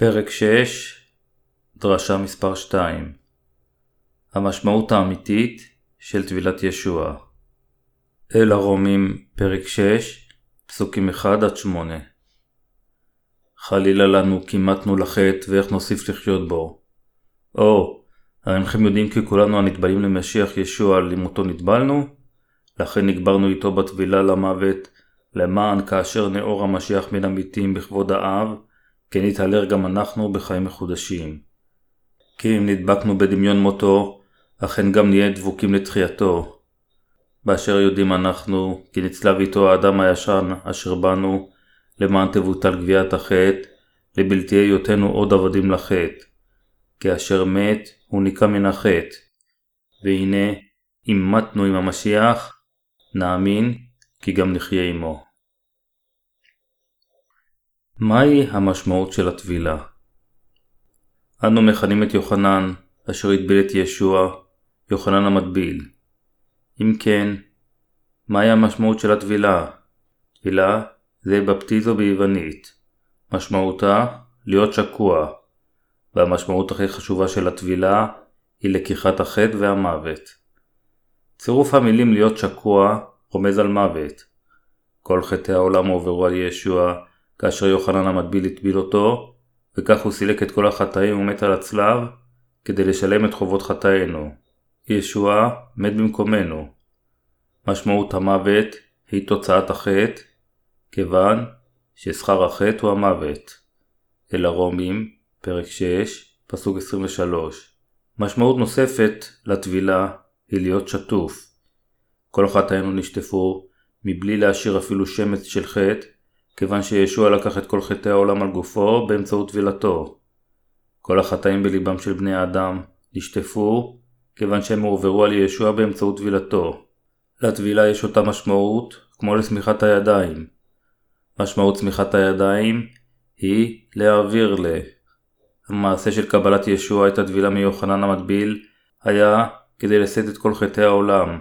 פרק 6, דרשה מספר 2 המשמעות האמיתית של טבילת ישוע אל הרומים, פרק 6, פסוקים 1-8 חלילה לנו כי מתנו לחטא ואיך נוסיף לחיות בו. או, אינכם יודעים כי כולנו הנטבעים למשיח ישוע למותו נטבלנו? לכן נקברנו איתו בטבילה למוות, למען כאשר נאור המשיח מן המתים בכבוד האב, כן נתהלר גם אנחנו בחיים מחודשים. כי אם נדבקנו בדמיון מותו, אכן גם נהיה דבוקים לתחייתו. באשר יודעים אנחנו, כי נצלב איתו האדם הישן אשר בנו, למען תבוטל גביית החטא, לבלתי היותנו עוד עבדים לחטא. כי אשר מת, הוא ניקה מן החטא. והנה, אם מתנו עם המשיח, נאמין, כי גם נחיה עמו. מהי המשמעות של הטבילה? אנו מכנים את יוחנן, אשר הטביל את ישוע, יוחנן המטביל. אם כן, מהי המשמעות של הטבילה? טבילה זה בפטיזו ביוונית. משמעותה להיות שקוע, והמשמעות הכי חשובה של הטבילה היא לקיחת החטא והמוות. צירוף המילים להיות שקוע רומז על מוות. כל חטאי העולם הועברו על ישוע כאשר יוחנן המטביל הטביל אותו, וכך הוא סילק את כל החטאים ומת על הצלב, כדי לשלם את חובות חטאינו. ישוע מת במקומנו. משמעות המוות היא תוצאת החטא, כיוון ששכר החטא הוא המוות. אל הרומים, פרק 6, פסוק 23. משמעות נוספת לטבילה היא להיות שטוף. כל חטאינו נשטפו מבלי להשאיר אפילו שמץ של חטא, כיוון שישוע לקח את כל חטאי העולם על גופו באמצעות טבילתו. כל החטאים בליבם של בני האדם נשטפו, כיוון שהם הועברו על ישוע באמצעות טבילתו. לטבילה יש אותה משמעות כמו לשמיכת הידיים. משמעות צמיחת הידיים היא להעביר ל... המעשה של קבלת ישוע את הטבילה מיוחנן המטביל היה כדי לשאת את כל חטאי העולם.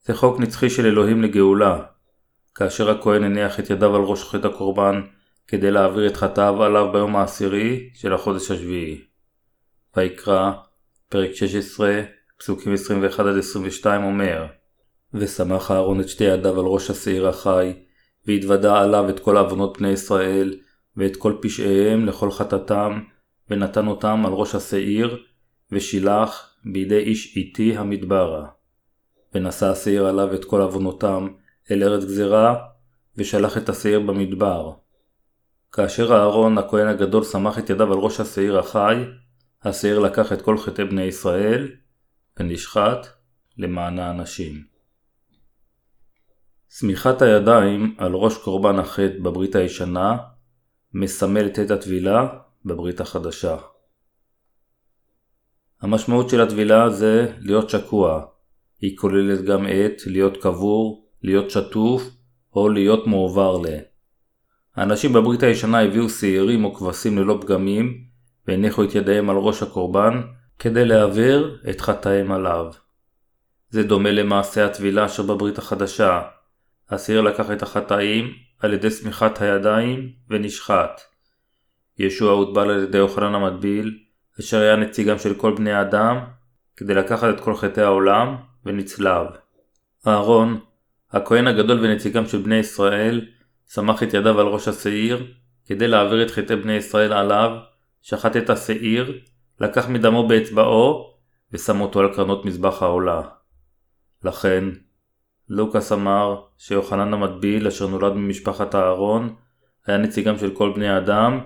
זה חוק נצחי של אלוהים לגאולה, כאשר הכהן הניח את ידיו על ראש חטא הקורבן כדי להעביר את חטאיו עליו ביום העשירי של החודש השביעי. ויקרא, פרק 16, פסוקים 21-22 אומר ושמח אהרון את שתי ידיו על ראש השעיר החי, והתוודה עליו את כל עוונות בני ישראל, ואת כל פשעיהם לכל חטאתם, ונתן אותם על ראש השעיר, ושילח בידי איש איתי המדברה. ונשא השעיר עליו את כל עוונותם, אל ארץ גזירה, ושלח את השעיר במדבר. כאשר אהרון הכהן הגדול סמך את ידיו על ראש השעיר החי, השעיר לקח את כל חטאי בני ישראל, ונשחט למען האנשים. סמיכת הידיים על ראש קורבן החטא בברית הישנה, מסמלת את הטבילה בברית החדשה. המשמעות של הטבילה זה להיות שקוע. היא כוללת גם את להיות קבור, להיות שטוף או להיות מועבר ל. האנשים בברית הישנה הביאו שעירים או כבשים ללא פגמים והניחו את ידיהם על ראש הקורבן כדי להעביר את חטאיהם עליו. זה דומה למעשה הטבילה אשר בברית החדשה. השעיר לקח את החטאים על ידי סמיכת הידיים ונשחט. ישוע הוטבל על ידי יוחנן המטביל, אשר היה נציגם של כל בני האדם, כדי לקחת את כל חטאי העולם, ונצלב. אהרון, הכהן הגדול ונציגם של בני ישראל, סמך את ידיו על ראש השעיר, כדי להעביר את חטאי בני ישראל עליו, שחט את השעיר, לקח מדמו באצבעו, ושם אותו על קרנות מזבח העולה. לכן, לוקאס אמר שיוחנן המטביל, אשר נולד ממשפחת אהרון, היה נציגם של כל בני האדם,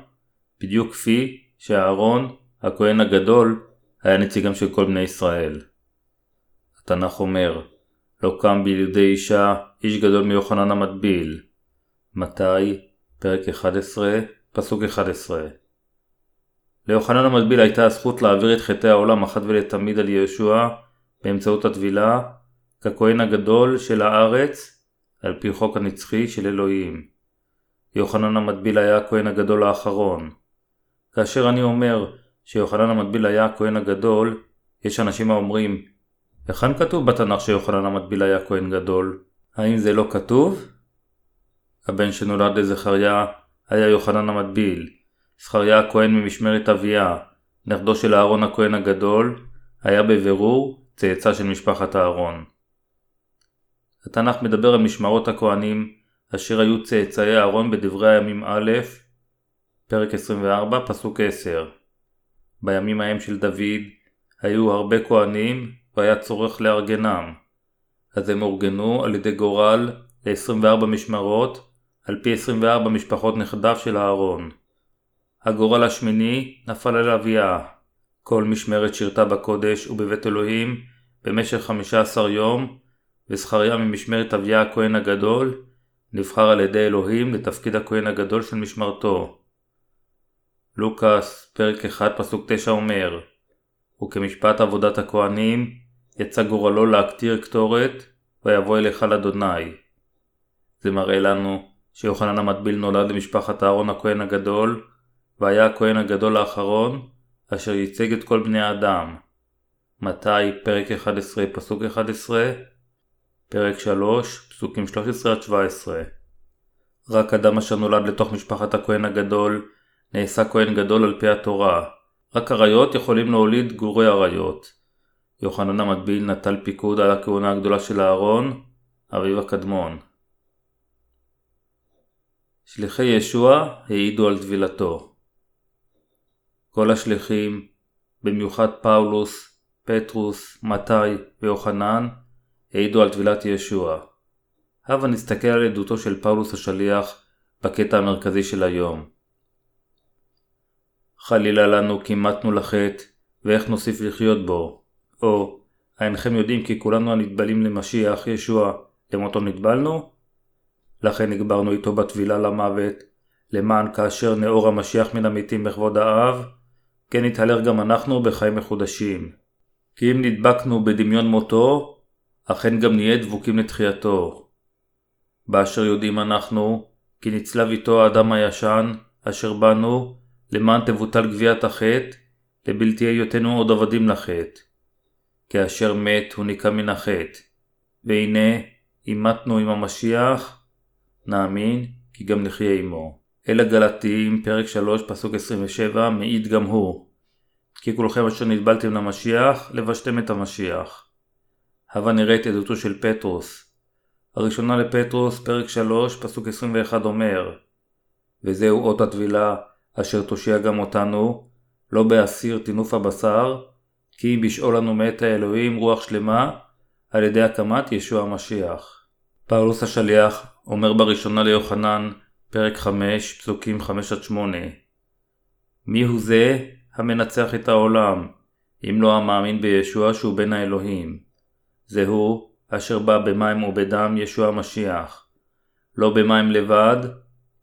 בדיוק כפי שאהרון, הכהן הגדול, היה נציגם של כל בני ישראל. התנ"ך אומר, לא קם בידי אישה איש גדול מיוחנן המטביל. מתי? פרק 11, פסוק 11. ליוחנן המטביל הייתה הזכות להעביר את חטאי העולם אחת ולתמיד על ישוע באמצעות הטבילה, ככהן הגדול של הארץ, על פי חוק הנצחי של אלוהים. יוחנן המטביל היה הכהן הגדול האחרון. כאשר אני אומר שיוחנן המטביל היה הכהן הגדול, יש אנשים האומרים, היכן כתוב בתנ"ך שיוחנן המטביל היה כהן גדול? האם זה לא כתוב? הבן שנולד לזכריה היה יוחנן המטביל, זכריה הכהן ממשמרת אביה, נכדו של אהרון הכהן הגדול, היה בבירור צאצא של משפחת אהרון. התנ"ך מדבר על משמרות הכהנים אשר היו צאצאי אהרון בדברי הימים א', פרק 24, פסוק 10. בימים ההם של דוד היו הרבה כהנים והיה צורך לארגנם. אז הם אורגנו על ידי גורל ל-24 משמרות על פי 24 משפחות נכדיו של אהרון. הגורל השמיני נפל על אביה. כל משמרת שירתה בקודש ובבית אלוהים במשך 15 יום, וזכריה ממשמרת אביה הכהן הגדול נבחר על ידי אלוהים לתפקיד הכהן הגדול של משמרתו. לוקאס, פרק 1, פסוק 9 אומר וכמשפט עבודת הכהנים, יצא גורלו להקטיר קטורת, ויבוא אליך לאדוני. זה מראה לנו שיוחנן המטביל נולד למשפחת אהרון הכהן הגדול, והיה הכהן הגדול האחרון, אשר ייצג את כל בני האדם. מתי, פרק 11, פסוק 11, פרק 3, פסוקים 13-17. רק אדם אשר נולד לתוך משפחת הכהן הגדול, נעשה כהן גדול על פי התורה. רק אריות יכולים להוליד גורי אריות. יוחנן המטביל נטל פיקוד על הכהונה הגדולה של אהרון, אביו הקדמון. שליחי ישוע העידו על טבילתו. כל השליחים, במיוחד פאולוס, פטרוס, מתי ויוחנן, העידו על טבילת ישוע. הבה נסתכל על עדותו של פאולוס השליח בקטע המרכזי של היום. חלילה לנו כי מתנו לחטא, ואיך נוסיף לחיות בו. או, האינכם יודעים כי כולנו הנטבלים למשיח, ישוע, למותו נטבלנו? לכן נגברנו איתו בטבילה למוות, למען כאשר נאור המשיח מן המתים בכבוד האב, כן נתהלך גם אנחנו בחיים מחודשים. כי אם נדבקנו בדמיון מותו, אכן גם נהיה דבוקים לתחייתו. באשר יודעים אנחנו, כי נצלב איתו האדם הישן, אשר בנו, למען תבוטל גביית החטא, לבלתי היותנו עוד עבדים לחטא. כאשר מת הוא ניקה מן החטא. והנה, אם מתנו עם המשיח, נאמין כי גם נחיה עמו. אל הגלתיים, פרק 3, פסוק 27, מעיד גם הוא. כי כולכם אשר נטבלתם למשיח, לבשתם את המשיח. הבה נראה את עדותו של פטרוס. הראשונה לפטרוס, פרק 3, פסוק 21 אומר וזהו אות הטבילה אשר תושיע גם אותנו, לא באסיר טינוף הבשר, כי אם בשאול לנו מאת האלוהים רוח שלמה, על ידי הקמת ישוע המשיח. פאולוס השליח אומר בראשונה ליוחנן, פרק 5, פסוקים 5-8 מי הוא זה המנצח את העולם, אם לא המאמין בישוע שהוא בן האלוהים? זהו אשר בא במים ובדם ישוע המשיח. לא במים לבד,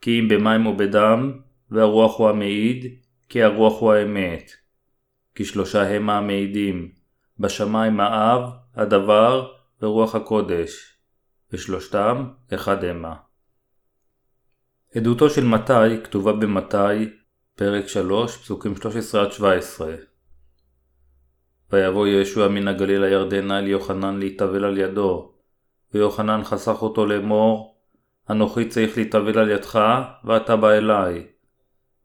כי אם במים ובדם, והרוח הוא המעיד, כי הרוח הוא האמת. כי שלושה המה המעידים, בשמיים האב, הדבר ורוח הקודש, ושלושתם אחד המה. עדותו של מתי כתובה במתי, פרק 3, פסוקים 13-17. ויבוא ישוע מן הגליל הירדנה אל יוחנן להתאבל על ידו, ויוחנן חסך אותו לאמור, אנוכי צריך להתאבל על ידך, ואתה בא אליי.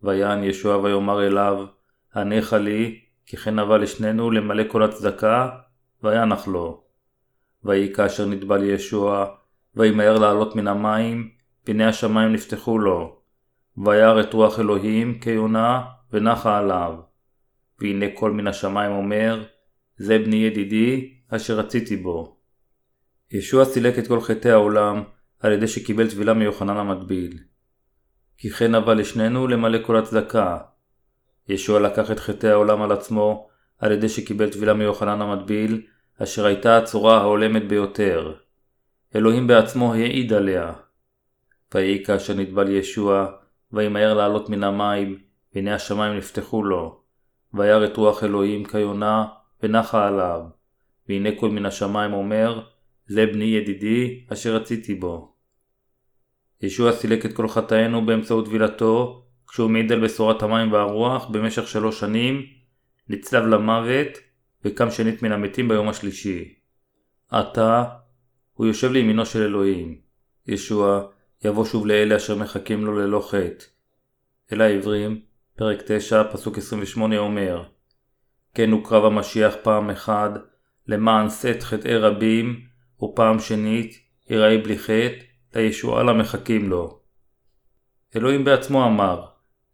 ויען ישוע ויאמר אליו, עניך לי, כי כן נבע לשנינו למלא כל הצדקה, וינח לו. ויהי כאשר נטבל ישוע, וימהר לעלות מן המים, פני השמיים נפתחו לו. וירא את רוח אלוהים כיונה, ונחה עליו. והנה קול מן השמיים אומר, זה בני ידידי, אשר רציתי בו. ישוע סילק את כל חטאי העולם, על ידי שקיבל טבילה מיוחנן המטביל. כי כן אבל לשנינו למלא כל הצדקה. ישוע לקח את חטאי העולם על עצמו, על ידי שקיבל טבילה מיוחנן המטביל, אשר הייתה הצורה ההולמת ביותר. אלוהים בעצמו העיד עליה. ויהי כאשר נטבל ישוע, וימהר לעלות מן המים, והנה השמיים נפתחו לו. וירא את רוח אלוהים כיונה, ונחה עליו. והנה קול מן השמיים אומר, זה בני ידידי, אשר רציתי בו. ישוע סילק את כל חטאינו באמצעות טבילתו, כשהוא מעיד על בשורת המים והרוח במשך שלוש שנים, נצלב למוות, וקם שנית מן המתים ביום השלישי. עתה, הוא יושב לימינו של אלוהים. ישוע יבוא שוב לאלה אשר מחכים לו ללא חטא. אל העברים, פרק 9, פסוק 28 אומר כן הוקרב המשיח פעם אחד, למען שאת חטאי רבים, ופעם שנית, יראה בלי חטא, לישועה למחכים לו. אלוהים בעצמו אמר,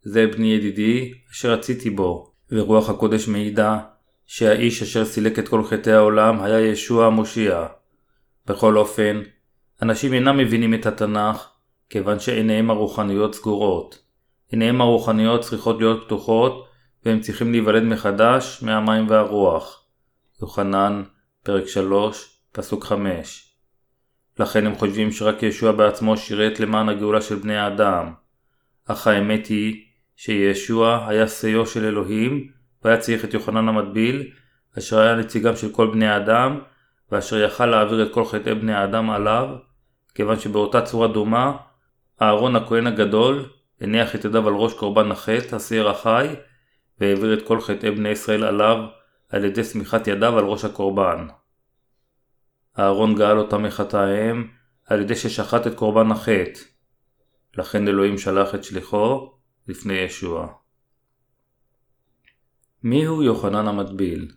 זה בני ידידי, אשר רציתי בו, ורוח הקודש מעידה, שהאיש אשר סילק את כל חטאי העולם היה ישוע המושיע. בכל אופן, אנשים אינם מבינים את התנ"ך, כיוון שעיניהם הרוחניות סגורות. עיניהם הרוחניות צריכות להיות פתוחות, והם צריכים להיוולד מחדש מהמים והרוח. יוחנן, פרק 3, פסוק 5. לכן הם חושבים שרק ישוע בעצמו שירת למען הגאולה של בני האדם. אך האמת היא שישוע היה שיאו של אלוהים, והיה צריך את יוחנן המטביל, אשר היה נציגם של כל בני האדם, ואשר יכל להעביר את כל חטאי בני האדם עליו, כיוון שבאותה צורה דומה, אהרון הכהן הגדול הניח את ידיו על ראש קורבן החטא, השעיר החי, והעביר את כל חטאי בני ישראל עליו על ידי סמיכת ידיו על ראש הקורבן. אהרון גאל אותם מחטאיהם על ידי ששחט את קורבן החטא. לכן אלוהים שלח את שליחו לפני ישוע. מיהו יוחנן המטביל?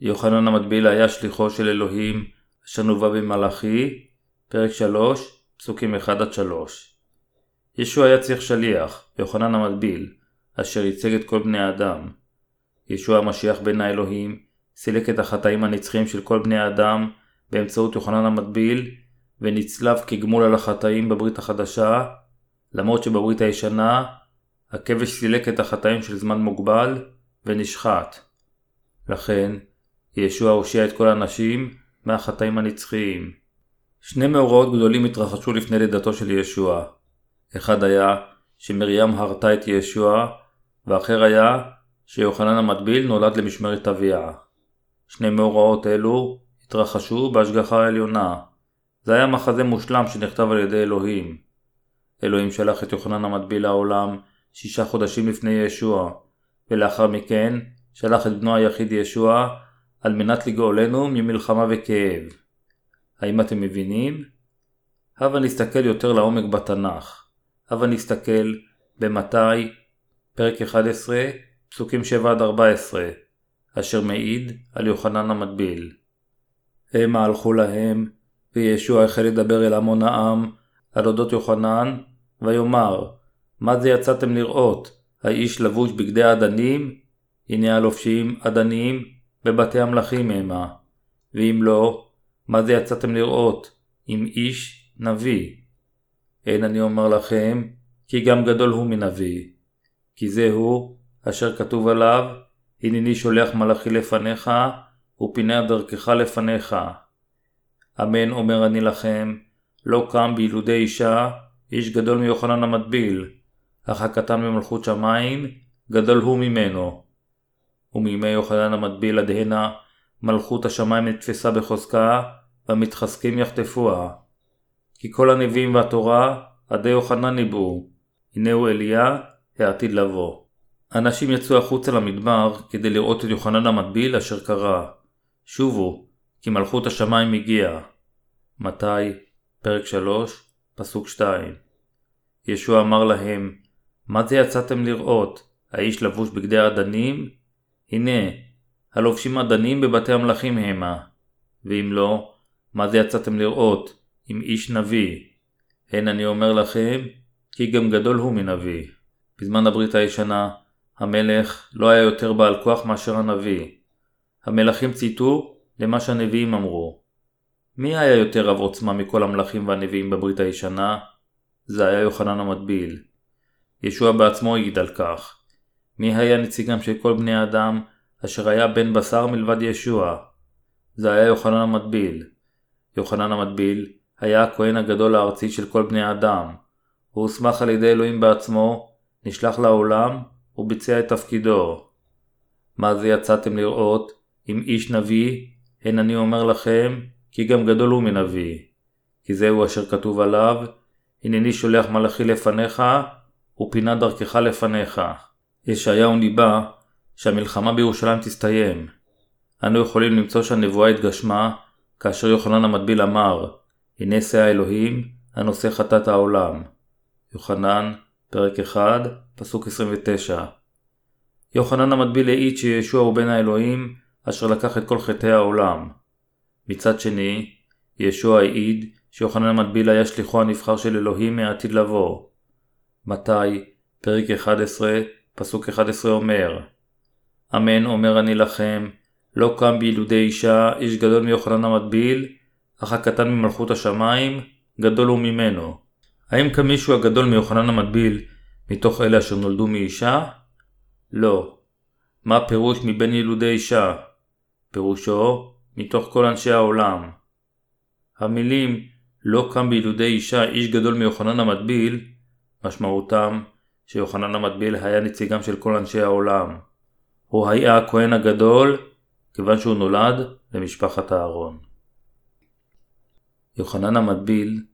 יוחנן המטביל היה שליחו של אלוהים אשר נובע במלאכי, פרק 3, פסוקים 1-3. ישוע היה צריך שליח, יוחנן המטביל, אשר ייצג את כל בני האדם. ישוע המשיח בן האלוהים סילק את החטאים הנצחיים של כל בני האדם באמצעות יוחנן המטביל ונצלב כגמול על החטאים בברית החדשה, למרות שבברית הישנה הכבש סילק את החטאים של זמן מוגבל ונשחט. לכן, ישוע הושיע את כל האנשים מהחטאים הנצחיים. שני מאורעות גדולים התרחשו לפני לידתו של ישוע. אחד היה שמרים הרתה את ישוע ואחר היה שיוחנן המטביל נולד למשמרת אביה. שני מאורעות אלו התרחשו בהשגחה העליונה. זה היה מחזה מושלם שנכתב על ידי אלוהים. אלוהים שלח את יוחנן המטביל לעולם שישה חודשים לפני ישוע, ולאחר מכן שלח את בנו היחיד ישוע על מנת לגאולנו ממלחמה וכאב. האם אתם מבינים? הבה נסתכל יותר לעומק בתנ"ך. הבה נסתכל במתי פרק 11, פסוקים 7-14, אשר מעיד על יוחנן המטביל. המה הלכו להם, וישוע החל לדבר אל המון העם על אודות יוחנן, ויאמר, מה זה יצאתם לראות? האיש לבוש בגדי אדנים? הנה הלובשים אדנים בבתי המלכים המה. ואם לא, מה זה יצאתם לראות? אם איש נביא. אין אני אומר לכם, כי גם גדול הוא מנביא. כי זהו אשר כתוב עליו, הנני שולח מלאכי לפניך, ופינה דרכך לפניך. אמן אומר אני לכם, לא קם בילודי אישה, איש גדול מיוחנן המטביל, אך הקטן במלכות שמיים, גדול הוא ממנו. ומימי יוחנן המטביל עד הנה, מלכות השמיים נתפסה בחוזקה, והמתחזקים יחטפוה. כי כל הנביאים והתורה עדי יוחנן ניבאו, הנהו אליה, העתיד לבוא. אנשים יצאו החוצה למדבר כדי לראות את יוחנן המטביל אשר קרא. שובו, כי מלכות השמיים הגיעה. מתי, פרק 3, פסוק 2. ישוע אמר להם, מה זה יצאתם לראות? האיש לבוש בגדי אדנים? הנה, הלובשים אדנים בבתי המלכים המה. ואם לא, מה זה יצאתם לראות? אם איש נביא. הן אני אומר לכם, כי גם גדול הוא מנביא. בזמן הברית הישנה, המלך לא היה יותר בעל כוח מאשר הנביא. המלכים ציטו למה שהנביאים אמרו. מי היה יותר רב עוצמה מכל המלכים והנביאים בברית הישנה? זה היה יוחנן המטביל. ישוע בעצמו העיד על כך. מי היה נציגם של כל בני האדם אשר היה בן בשר מלבד ישוע? זה היה יוחנן המטביל. יוחנן המטביל היה הכהן הגדול הארצי של כל בני האדם. הוא הוסמך על ידי אלוהים בעצמו נשלח לעולם וביצע את תפקידו. מה זה יצאתם לראות אם איש נביא, הן אני אומר לכם, כי גם גדול הוא מנביא. כי זהו אשר כתוב עליו, הנני שולח מלאכי לפניך, ופינה דרכך לפניך. ישעיהו ניבא שהמלחמה בירושלים תסתיים. אנו יכולים למצוא שהנבואה התגשמה כאשר יוחנן המטביל אמר, הנה שא האלוהים הנושא חטאת העולם. יוחנן, פרק 1, פסוק 29 יוחנן המטביל העיד שישוע הוא בן האלוהים, אשר לקח את כל חטאי העולם. מצד שני, ישוע העיד שיוחנן המטביל היה שליחו הנבחר של אלוהים מהעתיד לבוא. מתי, פרק 11, פסוק 11 אומר אמן אומר אני לכם, לא קם בילודי אישה איש גדול מיוחנן המטביל, אך הקטן ממלכות השמיים, גדול הוא ממנו. האם קם מישהו הגדול מיוחנן המטביל מתוך אלה אשר נולדו מאישה? לא. מה פירוש מבין ילודי אישה? פירושו מתוך כל אנשי העולם. המילים לא קם בילודי אישה איש גדול מיוחנן המטביל, משמעותם שיוחנן המטביל היה נציגם של כל אנשי העולם. הוא היה הכהן הגדול, כיוון שהוא נולד למשפחת אהרון. יוחנן המטביל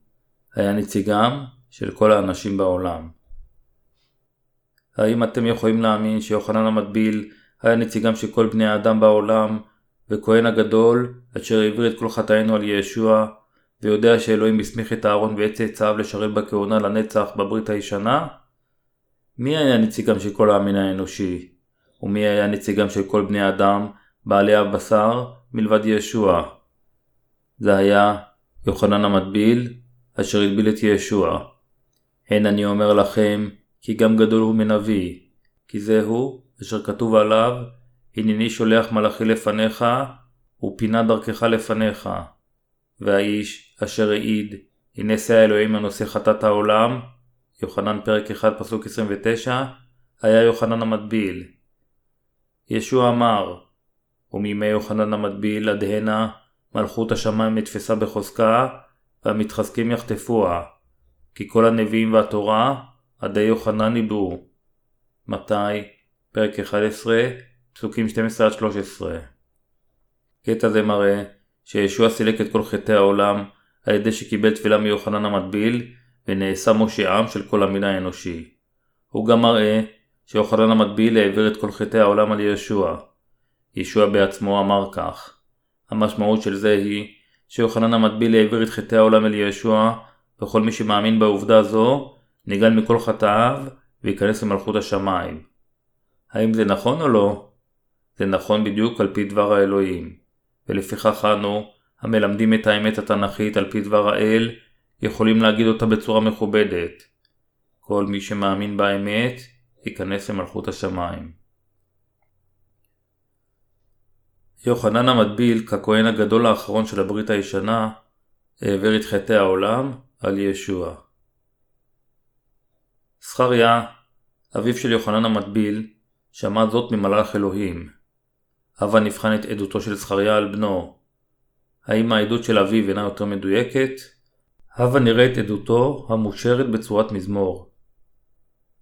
היה נציגם של כל האנשים בעולם. האם אתם יכולים להאמין שיוחנן המטביל היה נציגם של כל בני האדם בעולם, וכהן הגדול, אשר העביר את כל חטאינו על ישוע, ויודע שאלוהים הסמיך את אהרון ואת צאצאיו לשרת בכהונה לנצח בברית הישנה? מי היה נציגם של כל המין האנושי? ומי היה נציגם של כל בני אדם, בעלי הבשר, מלבד ישוע? זה היה יוחנן המטביל, אשר הגביל את ישוע. הן אני אומר לכם, כי גם גדול הוא מנביא, כי זהו אשר כתוב עליו, הנני שולח מלאכי לפניך, ופינה דרכך לפניך. והאיש אשר העיד, הנה שא האלוהים הנושא חטאת העולם, יוחנן פרק 1 פסוק 29, היה יוחנן המטביל. ישוע אמר, ומימי יוחנן המטביל עד הנה, מלכות השמיים נתפסה בחוזקה, והמתחזקים יחטפוה, כי כל הנביאים והתורה עדי יוחנן ניבאו. מתי, פרק 11, פסוקים 12-13. קטע זה מראה שישוע סילק את כל חטאי העולם על ידי שקיבל תפילה מיוחנן המטביל ונעשה מושיעם של כל המין האנושי. הוא גם מראה שיוחנן המטביל העביר את כל חטאי העולם על ישוע. ישוע בעצמו אמר כך. המשמעות של זה היא שיוחנן המטביל העביר את חטאי העולם אל ישוע וכל מי שמאמין בעובדה זו נגאל מכל חטאיו וייכנס למלכות השמיים. האם זה נכון או לא? זה נכון בדיוק על פי דבר האלוהים, ולפיכך אנו, המלמדים את האמת התנ"כית על פי דבר האל, יכולים להגיד אותה בצורה מכובדת. כל מי שמאמין באמת, ייכנס למלכות השמיים. יוחנן המטביל, ככהן הגדול האחרון של הברית הישנה, העביר את חטאי העולם על ישוע. זכריה, אביו של יוחנן המטביל, שמע זאת ממלאך אלוהים. הווה נבחן את עדותו של זכריה על בנו. האם העדות של אביו אינה יותר מדויקת? הווה נראה את עדותו המושרת בצורת מזמור.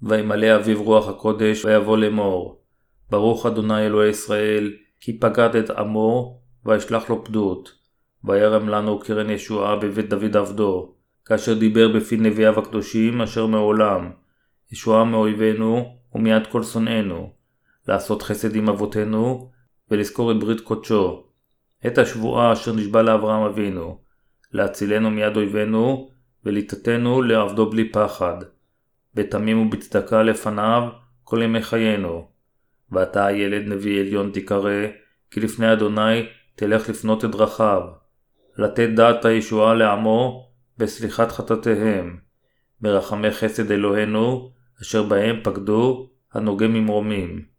וימלא אביו רוח הקודש ויבוא לאמור. ברוך אדוני אלוהי ישראל, כי פקד את עמו, וישלח לו פדות. וירם לנו קרן ישועה בבית דוד עבדו, כאשר דיבר בפי נביאיו הקדושים אשר מעולם. ישועה מאויבינו ומיד כל שונאינו, לעשות חסד עם אבותינו, ולזכור את ברית קודשו, את השבועה אשר נשבע לאברהם אבינו, להצילנו מיד אויבינו, וליטתנו לעבדו בלי פחד, בתמים ובצדקה לפניו כל ימי חיינו. ואתה הילד נביא עליון תיקרא, כי לפני אדוני תלך לפנות את דרכיו, לתת דעת הישועה לעמו בסליחת חטאתיהם, ברחמי חסד אלוהינו, אשר בהם פקדו הנוגה ממרומים.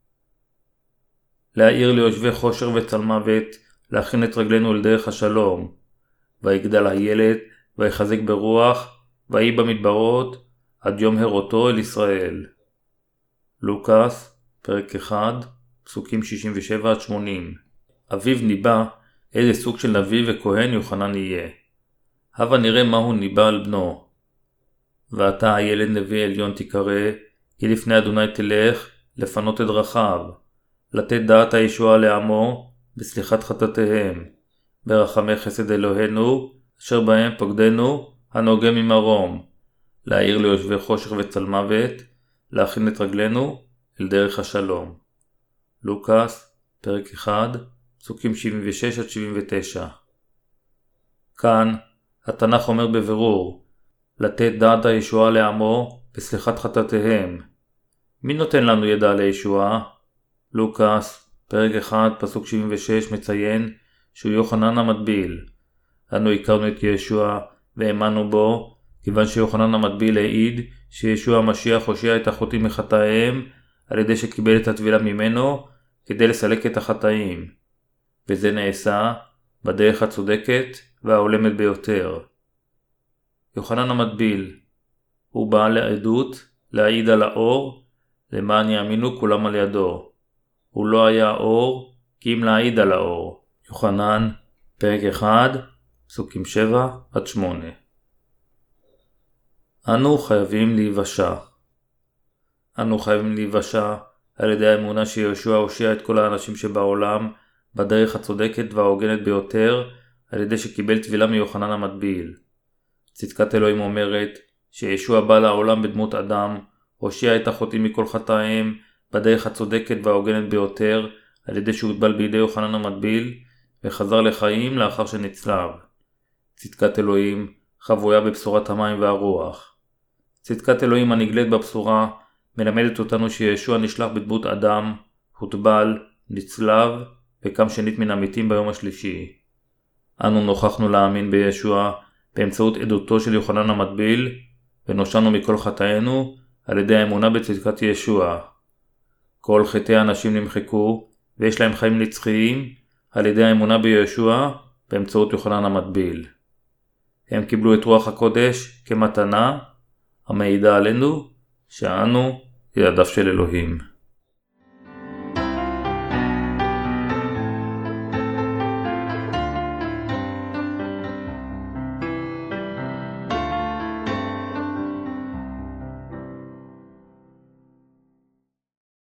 להאיר ליושבי חושר וצל מוות, להכין את רגלינו אל דרך השלום. ויגדל הילד, ויחזק ברוח, ויהי במדברות, עד יום הרותו אל ישראל. לוקאס, פרק 1, פסוקים 67-80 אביו ניבא איזה סוג של נביא וכהן יוחנן יהיה. הבה נראה מהו ניבא על בנו. ואתה הילד נביא עליון תיקרא, כי לפני אדוני תלך, לפנות את דרכיו, לתת דעת הישועה לעמו, בסליחת חטאתיהם, ברחמי חסד אלוהינו, אשר בהם פקדנו, הנוגה ממרום, להאיר ליושבי חושך וצל מוות, להכין את רגלינו אל דרך השלום. לוקאס, פרק 1, פסוקים 76-79 כאן, התנ"ך אומר בבירור, לתת דעת הישועה לעמו בסליחת חטאתיהם. מי נותן לנו ידע לישועה? לוקאס, פרק 1, פסוק 76 מציין שהוא יוחנן המטביל. אנו הכרנו את ישוע והאמנו בו, כיוון שיוחנן המטביל העיד שישוע המשיח הושיע את החוטאים מחטאיהם על ידי שקיבל את הטבילה ממנו כדי לסלק את החטאים. וזה נעשה בדרך הצודקת וההולמת ביותר. יוחנן המטביל הוא בעל העדות להעיד על האור למען יאמינו כולם על ידו. הוא לא היה אור כי אם להעיד על האור. יוחנן, פרק 1, פסוקים 7-8 אנו חייבים להיוושע. אנו חייבים להיוושע על ידי האמונה שיהושע הושיע את כל האנשים שבעולם בדרך הצודקת וההוגנת ביותר על ידי שקיבל טבילה מיוחנן המטביל. צדקת אלוהים אומרת שישוע בא לעולם בדמות אדם, הושיע את החוטאים מכל חטאיהם בדרך הצודקת וההוגנת ביותר על ידי שהוטבל בידי יוחנן המטביל וחזר לחיים לאחר שנצלב. צדקת אלוהים חבויה בבשורת המים והרוח. צדקת אלוהים הנגלית בבשורה מלמדת אותנו שישוע נשלח בדמות אדם, הוטבל, נצלב וקם שנית מן המתים ביום השלישי. אנו נוכחנו להאמין בישוע באמצעות עדותו של יוחנן המטביל ונושענו מכל חטאינו על ידי האמונה בצדקת ישוע. כל חטאי האנשים נמחקו ויש להם חיים נצחיים על ידי האמונה בישוע באמצעות יוחנן המטביל. הם קיבלו את רוח הקודש כמתנה המעידה עלינו שאנו ילדיו של אלוהים.